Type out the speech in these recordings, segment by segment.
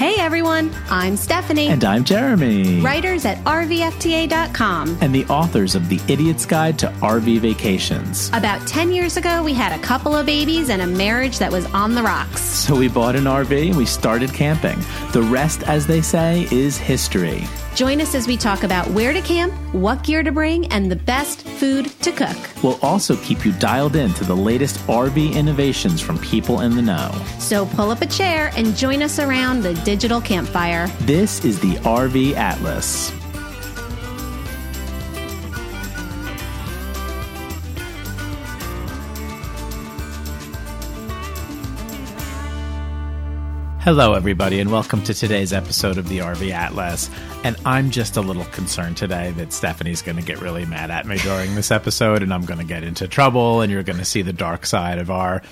Hey everyone, I'm Stephanie. And I'm Jeremy. Writers at RVFTA.com. And the authors of The Idiot's Guide to RV Vacations. About 10 years ago, we had a couple of babies and a marriage that was on the rocks. So we bought an RV and we started camping. The rest, as they say, is history. Join us as we talk about where to camp, what gear to bring, and the best food to cook. We'll also keep you dialed in to the latest RV innovations from people in the know. So pull up a chair and join us around the digital campfire. This is the RV Atlas. Hello, everybody, and welcome to today's episode of the RV Atlas. And I'm just a little concerned today that Stephanie's going to get really mad at me during this episode, and I'm going to get into trouble, and you're going to see the dark side of our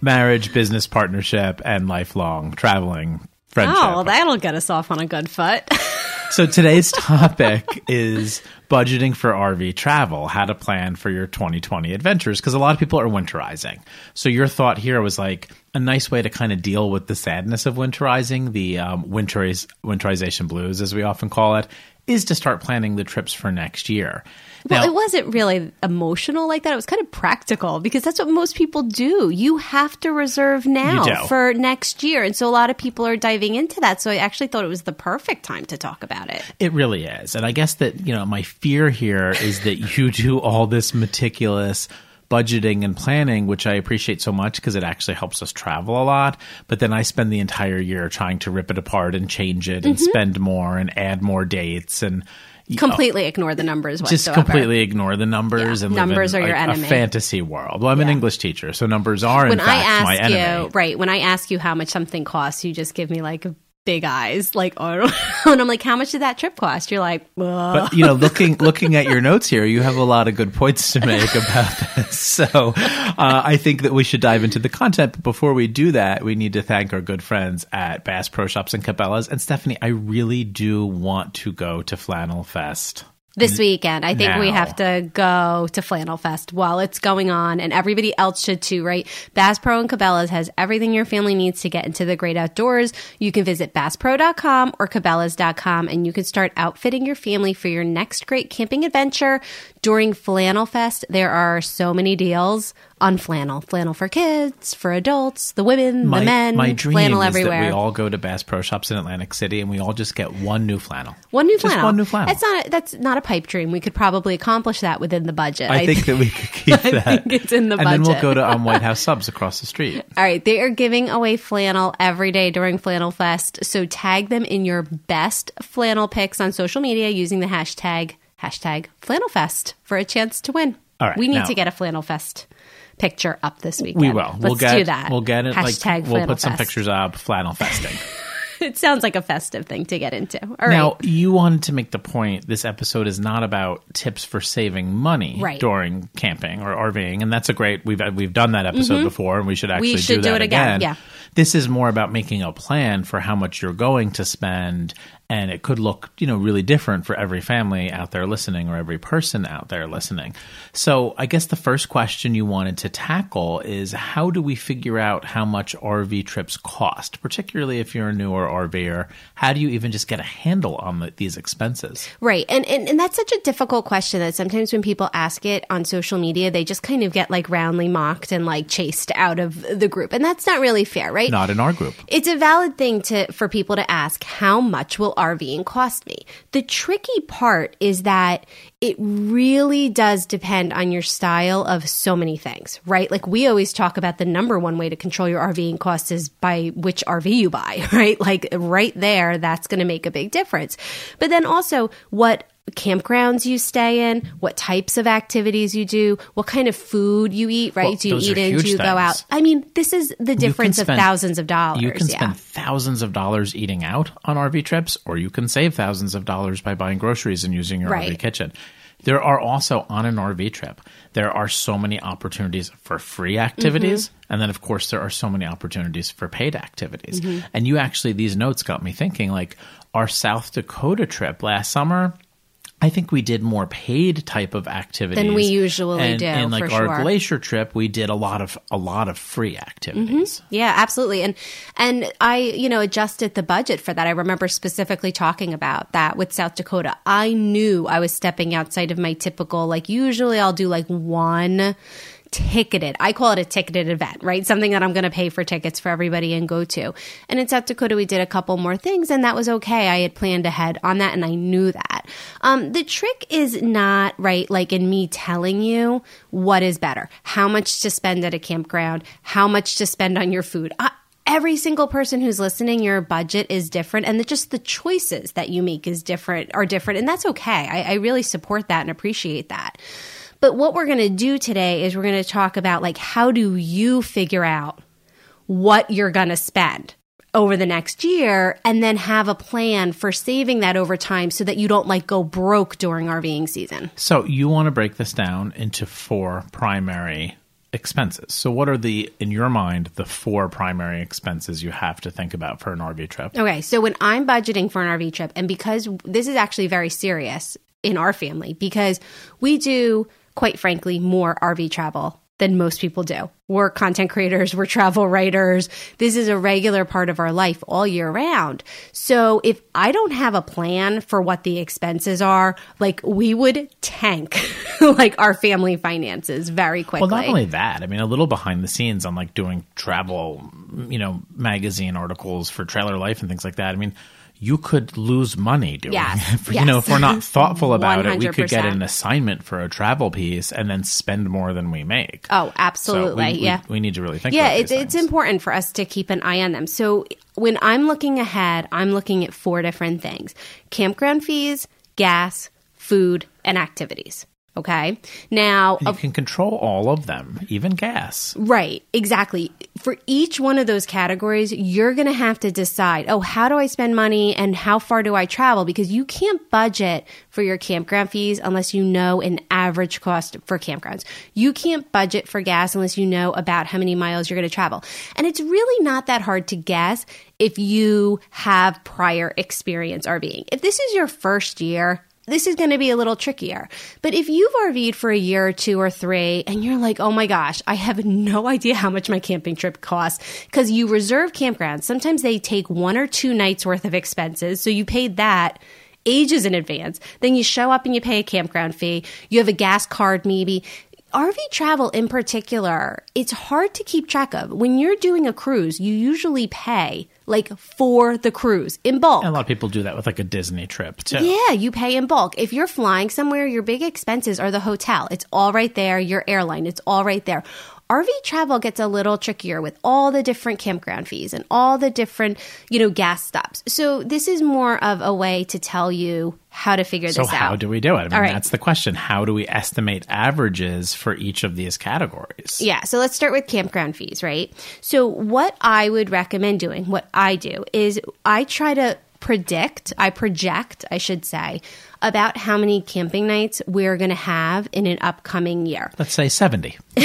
marriage, business partnership, and lifelong traveling friendship. Oh, well, that'll get us off on a good foot. so today's topic is budgeting for RV travel, how to plan for your 2020 adventures, because a lot of people are winterizing. So your thought here was like a nice way to kind of deal with the sadness of winterizing, the um, winteriz- winterization blues, as we often call it, is to start planning the trips for next year. Well, now, it wasn't really emotional like that. It was kind of practical because that's what most people do. You have to reserve now for next year. And so a lot of people are diving into that. So I actually thought it was the perfect time to talk about it. It really is. And I guess that, you know, my fear here is that you do all this meticulous budgeting and planning, which I appreciate so much because it actually helps us travel a lot. But then I spend the entire year trying to rip it apart and change it and mm-hmm. spend more and add more dates and completely know, ignore the numbers whatsoever. Just completely ignore the numbers yeah. and numbers are your a, enemy. A fantasy world. Well, I'm yeah. an English teacher, so numbers are when in fact I ask my enemy. You, right. When I ask you how much something costs, you just give me like big eyes, like, oh, and I'm like, how much did that trip cost? You're like, Ugh. but you know, looking looking at your notes here, you have a lot of good points to make about this. So uh, I think that we should dive into the content. But before we do that, we need to thank our good friends at Bass Pro Shops and Cabela's. And Stephanie, I really do want to go to Flannel Fest this weekend. I think now. we have to go to Flannel Fest while it's going on, and everybody else should too, right? Bass Pro and Cabela's has everything your family needs to get into the great outdoors. You can visit basspro.com or cabela's.com and you can start outfitting your family for your next great camping adventure. During Flannel Fest, there are so many deals on flannel. Flannel for kids, for adults, the women, my, the men. My dream flannel is everywhere. that we all go to Bass Pro Shops in Atlantic City and we all just get one new flannel. One new just flannel. one new flannel. That's not a, that's not a pipe dream. We could probably accomplish that within the budget. I, I think, that we could keep that. I think it's in the and budget. And then we'll go to um, White House Subs across the street. All right, they are giving away flannel every day during Flannel Fest. So tag them in your best flannel pics on social media using the hashtag hashtag FlannelFest for a chance to win. All right, we need now, to get a flannel fest picture up this weekend. We will. Let's we'll get, do that. We'll get it. Hashtag like, we'll put some pictures up. Flannel festing. it sounds like a festive thing to get into. All now, right. you wanted to make the point this episode is not about tips for saving money right. during camping or RVing, and that's a great. We've we've done that episode mm-hmm. before, and we should actually we should do, do it again. again. Yeah. This is more about making a plan for how much you're going to spend and it could look you know really different for every family out there listening or every person out there listening. So i guess the first question you wanted to tackle is how do we figure out how much rv trips cost particularly if you're a newer rver how do you even just get a handle on the, these expenses? Right. And, and and that's such a difficult question that sometimes when people ask it on social media they just kind of get like roundly mocked and like chased out of the group. And that's not really fair right? Not in our group. It's a valid thing to for people to ask how much will RVing cost me. The tricky part is that it really does depend on your style of so many things, right? Like we always talk about the number one way to control your RVing costs is by which RV you buy, right? Like right there, that's going to make a big difference. But then also what campgrounds you stay in, what types of activities you do, what kind of food you eat, right? Well, do you eat in? Do you things. go out? I mean, this is the difference spend, of thousands of dollars. You can yeah. spend thousands of dollars eating out on RV trips, or you can save thousands of dollars by buying groceries and using your right. RV kitchen. There are also on an RV trip, there are so many opportunities for free activities. Mm-hmm. And then, of course, there are so many opportunities for paid activities. Mm-hmm. And you actually, these notes got me thinking like our South Dakota trip last summer, I think we did more paid type of activities Than we usually and, do, And like our sure. glacier trip, we did a lot of a lot of free activities. Mm-hmm. Yeah, absolutely. And and I, you know, adjusted the budget for that. I remember specifically talking about that with South Dakota. I knew I was stepping outside of my typical like usually I'll do like one ticketed. I call it a ticketed event, right? Something that I'm going to pay for tickets for everybody and go to. And in South Dakota we did a couple more things and that was okay. I had planned ahead on that and I knew that. Um the trick is not right like in me telling you what is better. How much to spend at a campground, how much to spend on your food. I, every single person who's listening, your budget is different, and the, just the choices that you make is different are different, and that's okay. I, I really support that and appreciate that. But what we're going to do today is we're going to talk about like how do you figure out what you're going to spend over the next year and then have a plan for saving that over time so that you don't like go broke during RVing season. So you want to break this down into four primary expenses. So what are the in your mind the four primary expenses you have to think about for an RV trip? Okay, so when I'm budgeting for an RV trip, and because this is actually very serious in our family, because we do, quite frankly, more RV travel than most people do. We're content creators, we're travel writers. This is a regular part of our life all year round. So if I don't have a plan for what the expenses are, like we would tank like our family finances very quickly. Well, not only that, I mean, a little behind the scenes on like doing travel, you know, magazine articles for Trailer Life and things like that. I mean, you could lose money doing Yes, it. You know, if we're not thoughtful about it, we could get an assignment for a travel piece and then spend more than we make. Oh, absolutely. we, we- yeah. we need to really think yeah these it's important for us to keep an eye on them so when i'm looking ahead i'm looking at four different things campground fees gas food and activities okay now You can control all of them, even gas. Right, exactly. For each one of those categories, you're going to have to decide, oh, how do I spend money and how far do I travel? Because you can't budget for your campground fees unless you know an average cost for campgrounds. You can't budget for gas unless you know about how many miles you're going to travel. And it's really not that hard to guess if you have prior experience RVing. If this is your first year, this is going to be a little trickier. But if you've RV'd for a year or two or three and you're like, oh my gosh, I have no idea how much my camping trip costs because you reserve campgrounds. Sometimes they take one or two nights worth of expenses. So you paid that ages in advance. Then you show up and you pay a campground fee. You have a gas card maybe. RV travel in particular, it's hard to keep track of. When you're doing a cruise, you usually pay like for the cruise in bulk. And a lot of people do that with like a Disney trip too. Yeah, you pay in bulk. If you're flying somewhere, your big expenses are the hotel. It's all right there. Your airline, it's all right there. RV travel gets a little trickier with all the different campground fees and all the different, you know, gas stops. So this is more of a way to tell you how to figure So this out. So how do we do it? I mean, right. that's the question. How do we estimate averages for each of these categories? Yeah, so let's start with campground fees, right? So, what I would recommend doing, what I do, is I try to predict, I project, I should say, about how many camping nights we're going to have in an upcoming year. Let's say 70.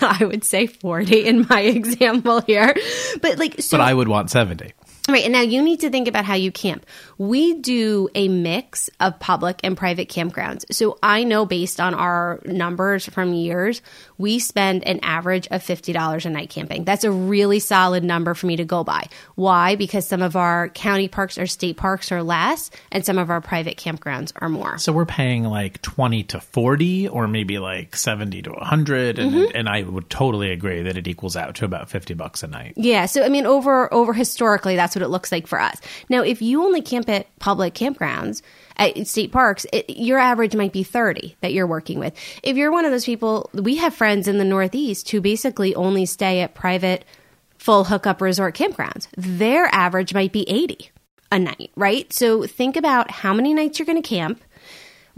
I would say 40 in my example here. But, like, so. But I would want 70. Right. And now you need to think about how you camp. We do a mix of public and private campgrounds. So I know based on our numbers from years, we spend an average of $50 a night camping. That's a really solid number for me to go by. Why? Because some of our county parks or state parks are less and some of our private campgrounds are more. So we're paying like 20 to 40 or maybe like 70 to 100 and, Mm-hmm. and I would totally agree that it equals out to about 50 bucks a night. Yeah, so I mean, over over historically, that's what it looks like for us. Now, if you only camp at public campgrounds at state parks, it, your average might be thirty that you're working with. If you're one of those people, we have friends in the Northeast who basically only stay at private, full hookup resort campgrounds. Their average might be eighty a night, right? So think about how many nights you're going to camp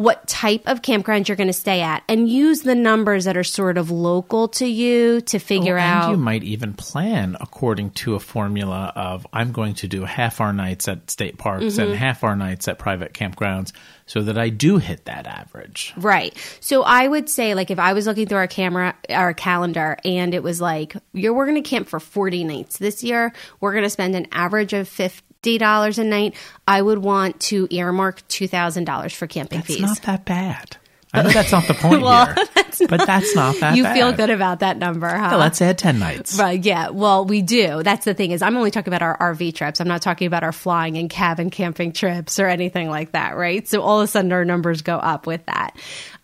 what type of campground you're going to stay at and use the numbers that are sort of local to you to figure Well, out And you might even plan according to a formula of I'm going to do half our nights at state parks Mm-hmm. and half our nights at private campgrounds so that I do hit that average. Right. So I would say, like, if I was looking through our camera, our calendar, and it was like, you're, we're going to camp for 40 nights this year. We're going to spend an average of 50, dollars a night, I would want to earmark two thousand dollars for camping It's fees. not that bad. I know that's not the point Well, here, but that's not that you bad. feel good about that number, huh? Let's add 10 nights. Right, yeah. Well, we do. That's the thing is I'm only talking about our RV trips. I'm not talking about our flying and cabin camping trips or anything like that, right? So all of a sudden our numbers go up with that.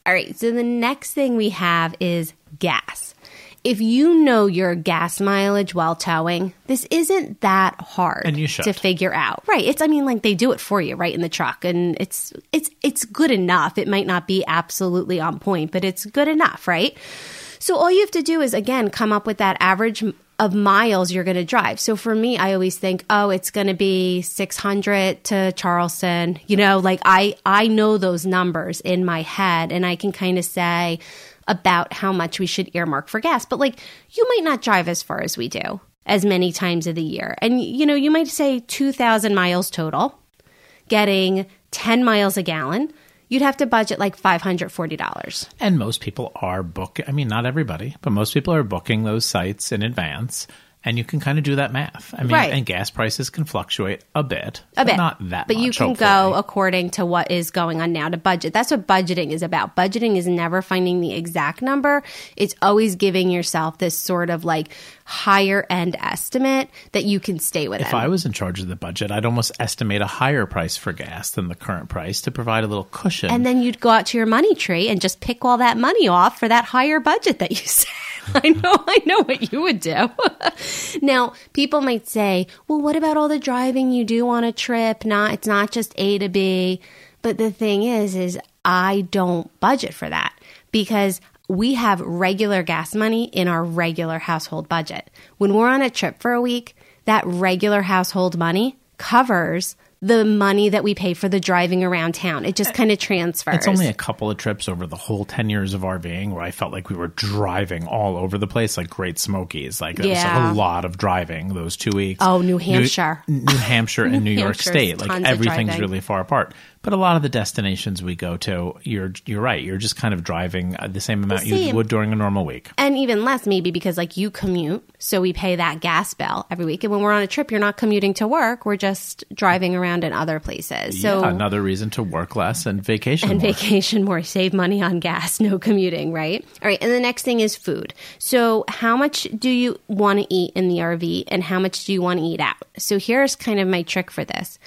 All right. So the next thing we have is gas. If you know your gas mileage while towing, this isn't that hard And you should. to figure out. Right. It's I mean like they do it for you right in the truck and it's it's it's good enough. It might not be absolutely on point, but it's good enough, right? So all you have to do is again come up with that average of miles you're going to drive. So for me, I always think, oh, it's going to be 600 to Charleston. You know, like I I know those numbers in my head and I can kind of say about how much we should earmark for gas. But like you might not drive as far as we do as many times of the year. And you know, you might say 2000 miles total, getting 10 miles a gallon. You'd have to budget like $540. And most people are book. I mean, not everybody, but most people are booking those sites in advance, and you can kind of do that math. I mean, Right. and gas prices can fluctuate a bit, a but bit, not that. But you can hopefully. go according to what is going on now to budget. That's what budgeting is about. Budgeting is never finding the exact number. It's always giving yourself this sort of like higher end estimate that you can stay within. If I was in charge of the budget, I'd almost estimate a higher price for gas than the current price to provide a little cushion. and then you'd go out to your money tree and just pick all that money off for that higher budget that you said. I know, I know what you would do. now, people might say, "Well, what about all the driving you do on a trip? Not it's not just A to B." But the thing is is I don't budget for that because we have regular gas money in our regular household budget. When we're on a trip for a week, that regular household money covers the money that we pay for the driving around town. It just kind of transfers. It's only a couple of trips over the whole 10 years of RVing where I felt like we were driving all over the place, like Great Smokies. Like, was Yeah. like a lot of driving those two weeks. Oh, New Hampshire. New, New Hampshire and New York State. Like, everything's really far apart. But a lot of the destinations we go to, you're you're right. You're just kind of driving uh, the same amount you same. would during a normal week. and even less maybe because like you commute, so we pay that gas bill every week. And when we're on a trip, you're not commuting to work; we're just driving around in other places. So yeah, another reason to work less and vacation and more. vacation more, save money on gas, no commuting, right? All right, and the next thing is food. So, how much do you want to eat in the RV and how much do you want to eat out? So, here's kind of my trick for this.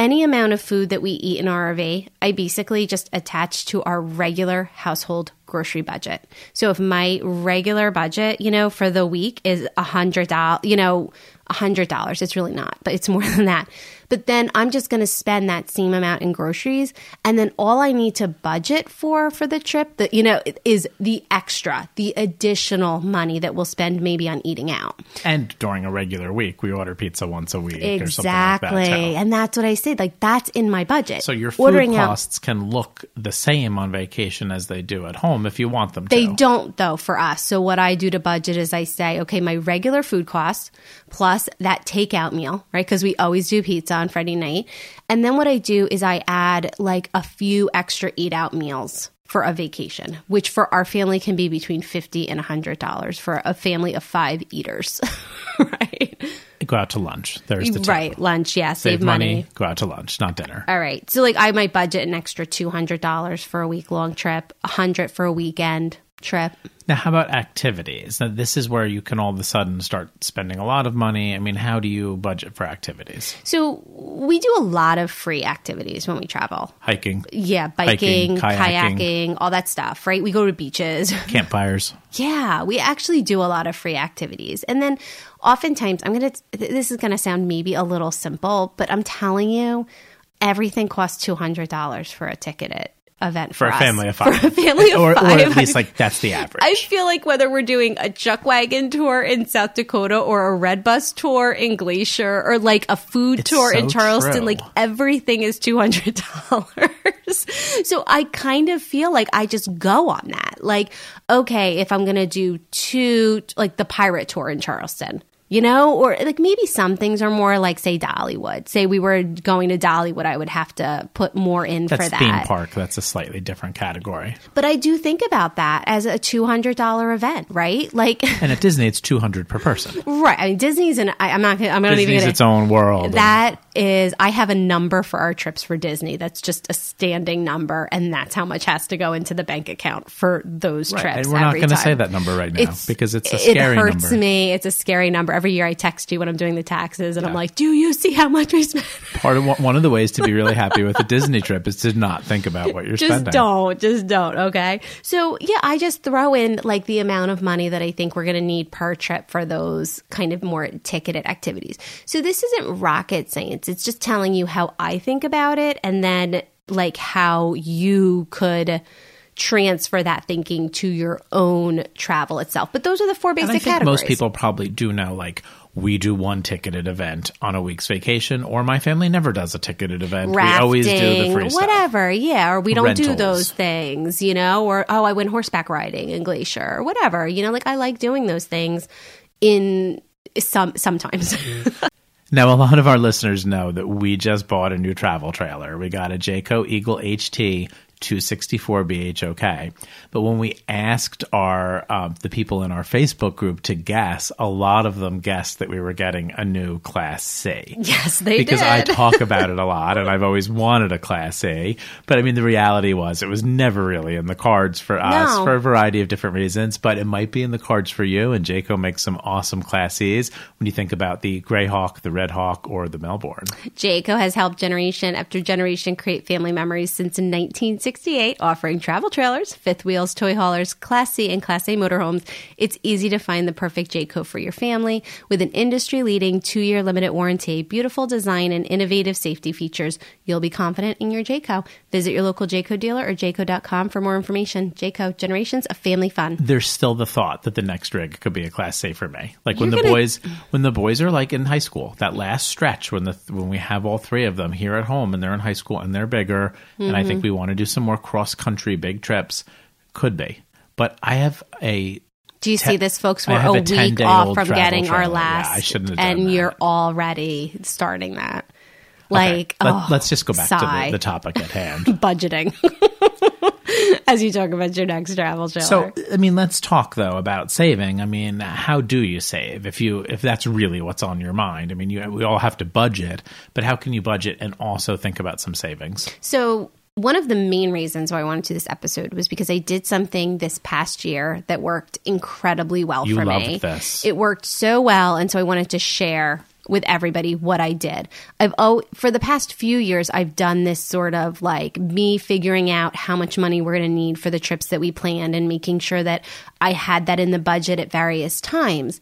Any amount of food that we eat in our RV, I basically just attach to our regular household grocery budget. So if my regular budget, you know, for the week is a hundred dollars, you know, a hundred dollars, it's really not, but it's more than that. But then I'm just going to spend that same amount in groceries, and then all I need to budget for for the trip, that you know, is the extra, the additional money that we'll spend maybe on eating out. And during a regular week, we order pizza once a week or something Exactly, like that. and that's what I said. Like that's in my budget. So your food Ordering out- costs can look the same on vacation as they do at home if you want them They to. They don't though for us. So what I do to budget is I say, okay, my regular food costs plus that takeout meal, right? Because we always do pizza on Friday night. And then what I do is I add like a few extra eat out meals for a vacation, which for our family can be between fifty and hundred dollars for a family of five eaters. right. Go out to lunch. There's the tip. Right. Lunch, yeah, save, Save money, money. Go out to lunch, not dinner. All right. So like I might budget an extra two hundred dollars for a week long trip, a hundred for a weekend trip. Now, how about activities? Now, this is where you can all of a sudden start spending a lot of money. I mean, how do you budget for activities? So we do a lot of free activities when we travel. Hiking, Yeah, biking, Hiking, kayaking. kayaking, all that stuff, right? We go to beaches. campfires. yeah, we actually do a lot of free activities. And then oftentimes, I'm going to, this is going to sound maybe a little simple, but I'm telling you, everything costs $200 for a ticketed event For for, a us. family of five. For a family of or, five. Or at least, like, that's the average. I feel like whether we're doing a chuck wagon tour in South Dakota or a red bus tour in Glacier or like a food It's tour in Charleston, true. like everything is two hundred dollars. so I kind of feel like I just go on that. Like, okay, if I'm gonna do two, like the pirate tour in Charleston. You know, or like maybe some things are more like, say, Dollywood. Say we were going to Dollywood, I would have to put more in that's for that. theme park. That's a slightly different category. But I do think about that as a two hundred dollar event, right? Like, And at Disney, it's 200 per person. right? I mean, Disney's and I'm not. I'm not even Disney's gonna. its own world. that is I have a number for our trips for Disney that's just a standing number, and that's how much has to go into the bank account for those Right. trips. And we're not going to say that number right now It's- because it's a scary it hurts number. me. It's a scary number. Every year I text you when I'm doing the taxes, and I'm like, "Do you see how much we spent?" Part of one of the ways to be really happy with a Disney trip is to not think about what you're just spending. Just don't just don't okay so yeah i just throw in like the amount of money that i think we're going to need per trip for those kind of more ticketed activities so this isn't rocket science it's just telling you how i think about it and then like how you could transfer that thinking to your own travel itself but those are the four basic And I think categories most people probably do know, like, we do one ticketed event on a week's vacation, or my family never does a ticketed event. we always do the free stuff. whatever. Yeah, or we don't do those things, you know, or oh, I went horseback riding in Glacier, or whatever. You know, like I like doing those things in some sometimes. Now, a lot of our listeners know that we just bought a new travel trailer. We got a Jayco Eagle HT 264 BHOK. But when we asked our um, the people in our Facebook group to guess, a lot of them guessed that we were getting a new Class C. yes, they because did. I talk about it a lot and I've always wanted a Class A. But I mean, the reality was it was never really in the cards for us No. for a variety of different reasons, but it might be in the cards for you. And Jayco makes some awesome Class Cs when you think about the Greyhawk, the Red Hawk, or the Melbourne. Jayco has helped generation after generation create family memories since 1968, offering travel trailers, fifth wheels, toy haulers, Class C and Class A motorhomes. It's easy to find the perfect Jayco for your family with an industry leading two year limited warranty, beautiful design, and innovative safety features. You'll be confident in your Jayco. Visit your local Jayco dealer or jayco.com for more information. Jayco, generations of family fun. There's still the thought that the next rig could be a Class A for me. Like when You're the gonna- boys, when the boys are like in high school, that last stretch when the when we have all three of them here at home and they're in high school and they're bigger, and I Mm-hmm. think we want to do some more cross country big trips. Could be, but I have a Do you Ten- see this, folks? We're a a week off from getting our trailer. Yeah, last, I shouldn't have done and that. you're already starting that. Okay, Like, let, oh, us just go back sigh. to the, the topic at hand. budgeting as you talk about your next travel trailer. So, I mean, let's talk though about saving. I mean, how do you save if you if that's really what's on your mind? I mean, you, we all have to budget, but how can you budget and also think about some savings? So, one of the main reasons why I wanted to do this episode was because I did something this past year that worked incredibly well You for loved me. this. It worked so well, and so I wanted to share with everybody what I did. I've oh for the past few years I've done this sort of like me figuring out how much money we're going to need for the trips that we planned and making sure that I had that in the budget at various times.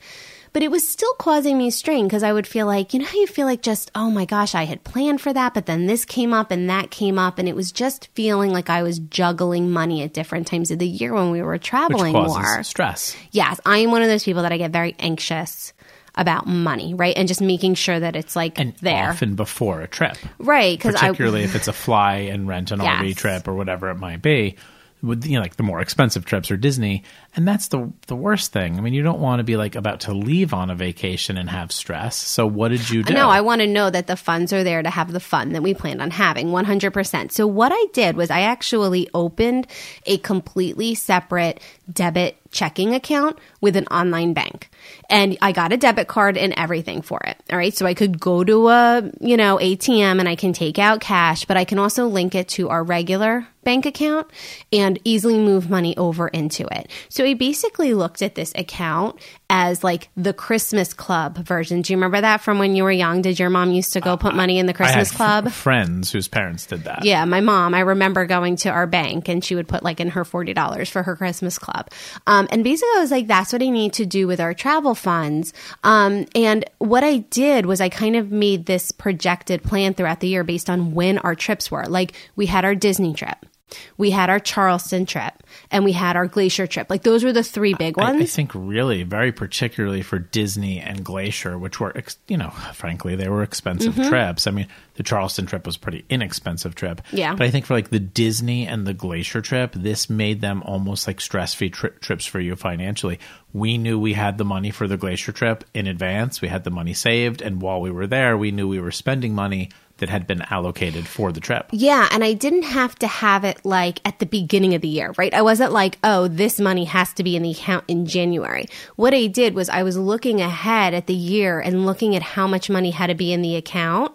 But it was still causing me strain because I would feel like, you know, how you feel like just, oh my gosh, I had planned for that, but then this came up and that came up. And it was just feeling like I was juggling money at different times of the year when we were traveling more. stress. Yes, I am one of those people that I get very anxious about money, right? And just making sure that it's like And there. often before a trip, right. Because I, particularly if it's a fly and rent an RV trip or whatever it might be. With you know, like the more expensive trips or Disney, and that's the the worst thing. I mean, you don't want to be like about to leave on a vacation and have stress. So, what did you do? No, I want to know that the funds are there to have the fun that we planned on having 100%. So, what I did was I actually opened a completely separate debit checking account with an online bank. And I got a debit card and everything for it. All right. So I could go to a, you know, ATM and I can take out cash, but I can also link it to our regular bank account and easily move money over into it. So I basically looked at this account as like the Christmas Club version. Do you remember that from when you were young? Did your mom used to go put money in the Christmas f- Club? friends whose parents did that. Yeah, my mom. I remember going to our bank and she would put like in her forty dollars for her Christmas club. Um, and basically, I was like, "That's what I need to do with our travel funds." Um, and what I did was I kind of made this projected plan throughout the year based on when our trips were. Like we had our Disney trip, we had our Charleston trip, and we had our Glacier trip. Like those were the three big I, I think really very particularly for Disney and Glacier, which were ex- you know frankly they were expensive mm-hmm. trips. I mean the Charleston trip was a pretty inexpensive trip. Yeah. but I think for like the Disney and the Glacier trip, this made them almost like stress free tri- trips for you financially. We knew we had the money for the Glacier trip in advance. We had the money saved, and while we were there, we knew we were spending money that had been allocated for the trip. Yeah, and I didn't have to have it like at the beginning of the year, right? I wasn't like, oh, this money has to be in the account in January. What I did was I was looking ahead at the year and looking at how much money had to be in the account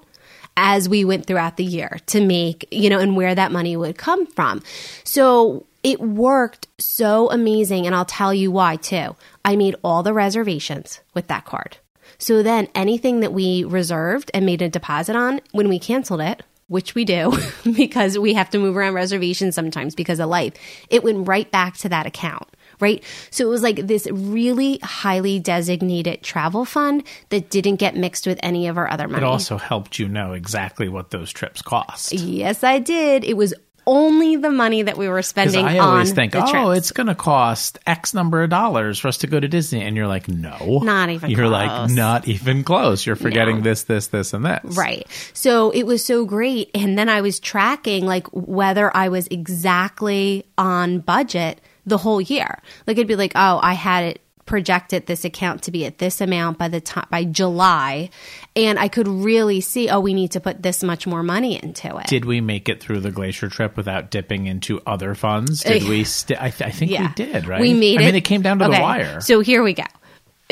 as we went throughout the year to make, you know, and where that money would come from. So it worked so amazing. And I'll tell you why too. I made all the reservations with that card. So then anything that we reserved and made a deposit on, when we canceled it, which we do because we have to move around reservations sometimes because of life, it went right back to that account. Right. So it was like this really highly designated travel fund that didn't get mixed with any of our other money. It also helped you know exactly what those trips cost. Yes, I did. It was only the money that we were spending I on always think, oh, trips. it's going to cost X number of dollars for us to go to Disney. And you're like, no. Not even You're like, close. not even close. You're forgetting No. this, this, this, and this. Right. So it was so great. And then I was tracking like whether I was exactly on budget the whole year. Like it'd be like, oh, I had it projected this account to be at this amount by the time by July. And I could really see, oh, we need to put this much more money into it. Did we make it through the glacier trip without dipping into other funds? Did we? St- I, th- I think we did, right? We made I it. mean, it came down to Okay, the wire. So here we go.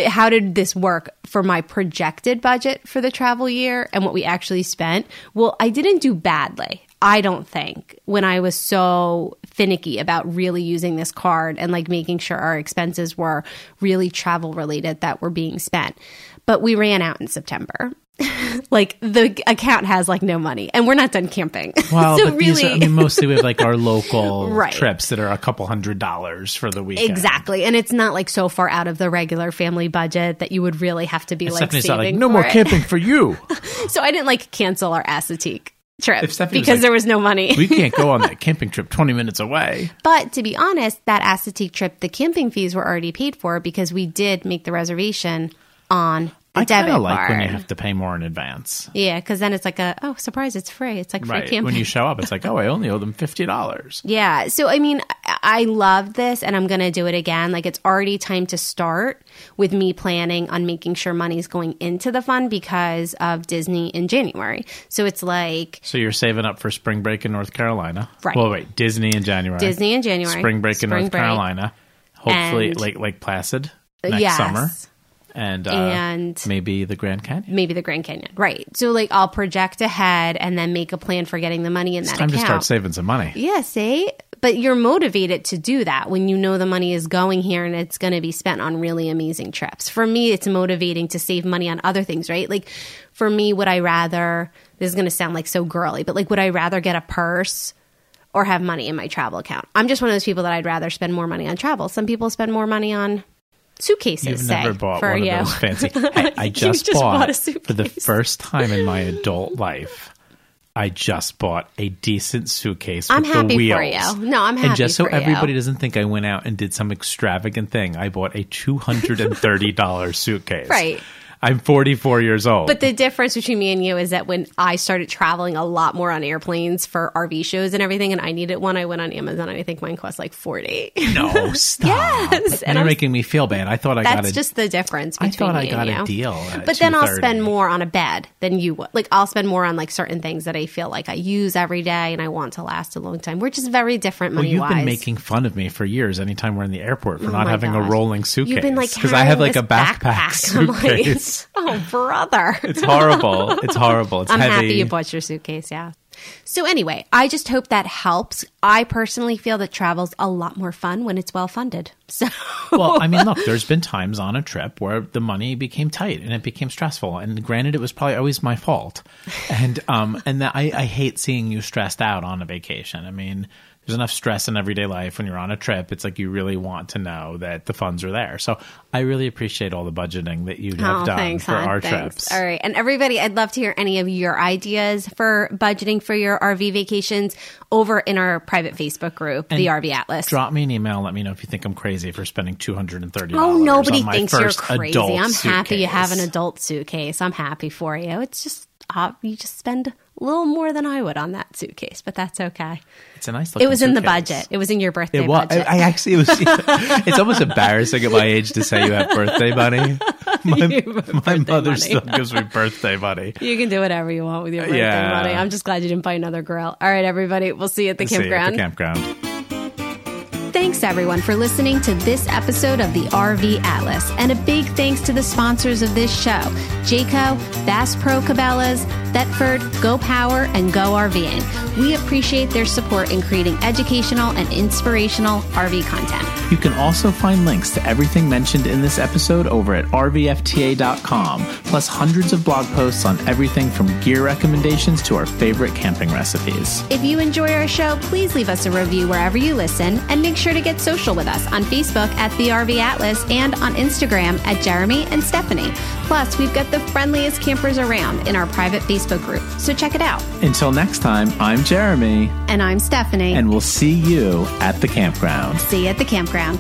How did this work for my projected budget for the travel year and what we actually spent? Well, I didn't do badly. I don't think when I was so finicky about really using this card and like making sure our expenses were really travel related that were being spent. But we ran out in September. like the account has like no money and we're not done camping. well, so but these are, I mean, mostly we have like our local Right. trips that are a couple hundred dollars for the weekend. Exactly. And it's not like so far out of the regular family budget that you would really have to be like saving not like, no more it. camping for you. So I didn't like cancel our Assateague trip because like- there was no money. we can't go on that camping trip 20 minutes away. but to be honest, that Assateague trip, the camping fees were already paid for because we did make the reservation on I kind of like when you have to pay more in advance. Yeah, because then it's like a oh surprise, it's free. It's like free Right. When you show up, it's like, oh, I only owe them $50. Yeah. So, I mean, I- love this and I'm going to do it again. Like, it's already time to start with me planning on making sure money's going into the fund because of Disney in January. So, it's like So you're saving up for spring break in North Carolina. Right. Well, wait, Disney in January. Disney in January, Spring break in North break. Carolina. Hopefully, And- Lake Lake Placid next Yes. summer, and uh, And- maybe the Grand Canyon. maybe the Grand Canyon. Right. So, like, I'll project ahead and then make a plan for getting the money in that Time account. to start saving some money. Yeah, see? But you're motivated to do that when you know the money is going here and it's going to be spent on really amazing trips. For me, it's motivating to save money on other things, right? Like for me, would I rather, this is going to sound like so girly, but like, would I rather get a purse or have money in my travel account? I'm just one of those people that I'd rather spend more money on travel. Some people spend more money on suitcases, You've say, never bought for one you. of those fancy. Hey, I just, just bought, bought for the first time in my adult life. I just bought a decent suitcase. I'm with happy the for you. No, I'm happy And just so for you. everybody doesn't think I went out and did some extravagant thing, I bought a two hundred and thirty dollars suitcase. Right. I'm 44 years old. But the difference between me and you is that when I started traveling a lot more on airplanes for RV shows and everything, and I needed one, I went on Amazon and I think mine cost like forty. no, stop. Yes, and You're I'm- making me feel bad. I thought I got That's a just the difference. Between you. I thought I got a deal But then I'll spend more on a bed than you would. Like I'll spend more on like certain things that I feel like I use every day and I want to last a long time. We're just very different Well, you've been making fun of me for years. Anytime we're in the airport for Oh not having a rolling suitcase, You've been like because I have like a backpack, I'm like, suitcase. oh, brother. it's horrible. It's horrible. It's I'm heavy. happy you bought your suitcase, yeah. So anyway, I just hope that helps. I personally feel that travel's a lot more fun when it's well funded. So well, I mean, look, there's been times on a trip where the money became tight and it became stressful. And granted, it was probably always my fault. And um, and that I, I hate seeing you stressed out on a vacation. I mean, there's enough stress in everyday life when you're on a trip. It's like you really want to know that the funds are there. So I really appreciate all the budgeting that you have Oh, done thanks, for hon. our Thanks. trips. All right. And everybody, I'd love to hear any of your ideas for budgeting for your RV vacations over in our private Facebook group, the RV Atlas. Drop me an email. Let me know if you think I'm crazy for spending $230. Oh, nobody on my thinks you're crazy. I'm happy you have an adult suitcase. I'm happy for you. It's just, uh, you just spend a little more than I would on that suitcase, but that's okay. It's a nice. It was in the budget. It was in your birthday It was. Budget. I actually it was. it's almost embarrassing at my age to say you have birthday money. My, my mother money. still gives me birthday money. You can do whatever you want with your birthday Yeah. money. I'm just glad you didn't buy another grill. All right, everybody. We'll see you at the See you at campground. the campground. Thanks, everyone, for listening to this episode of the RV Atlas. And a big thanks to the sponsors of this show Jayco, Bass Pro Cabela's, Thetford, Go Power, and Go RVing. We appreciate their support in creating educational and inspirational RV content. You can also find links to everything mentioned in this episode over at rvfta.com, plus hundreds of blog posts on everything from gear recommendations to our favorite camping recipes. If you enjoy our show, please leave us a review wherever you listen and make sure to get social with us on Facebook at The RV Atlas and on Instagram at Jeremy and Stephanie. Plus, we've got the friendliest campers around in our private Facebook group, so check it out. Until next time, I'm Jeremy. And I'm Stephanie. And we'll see you at the campground. See you at the campground.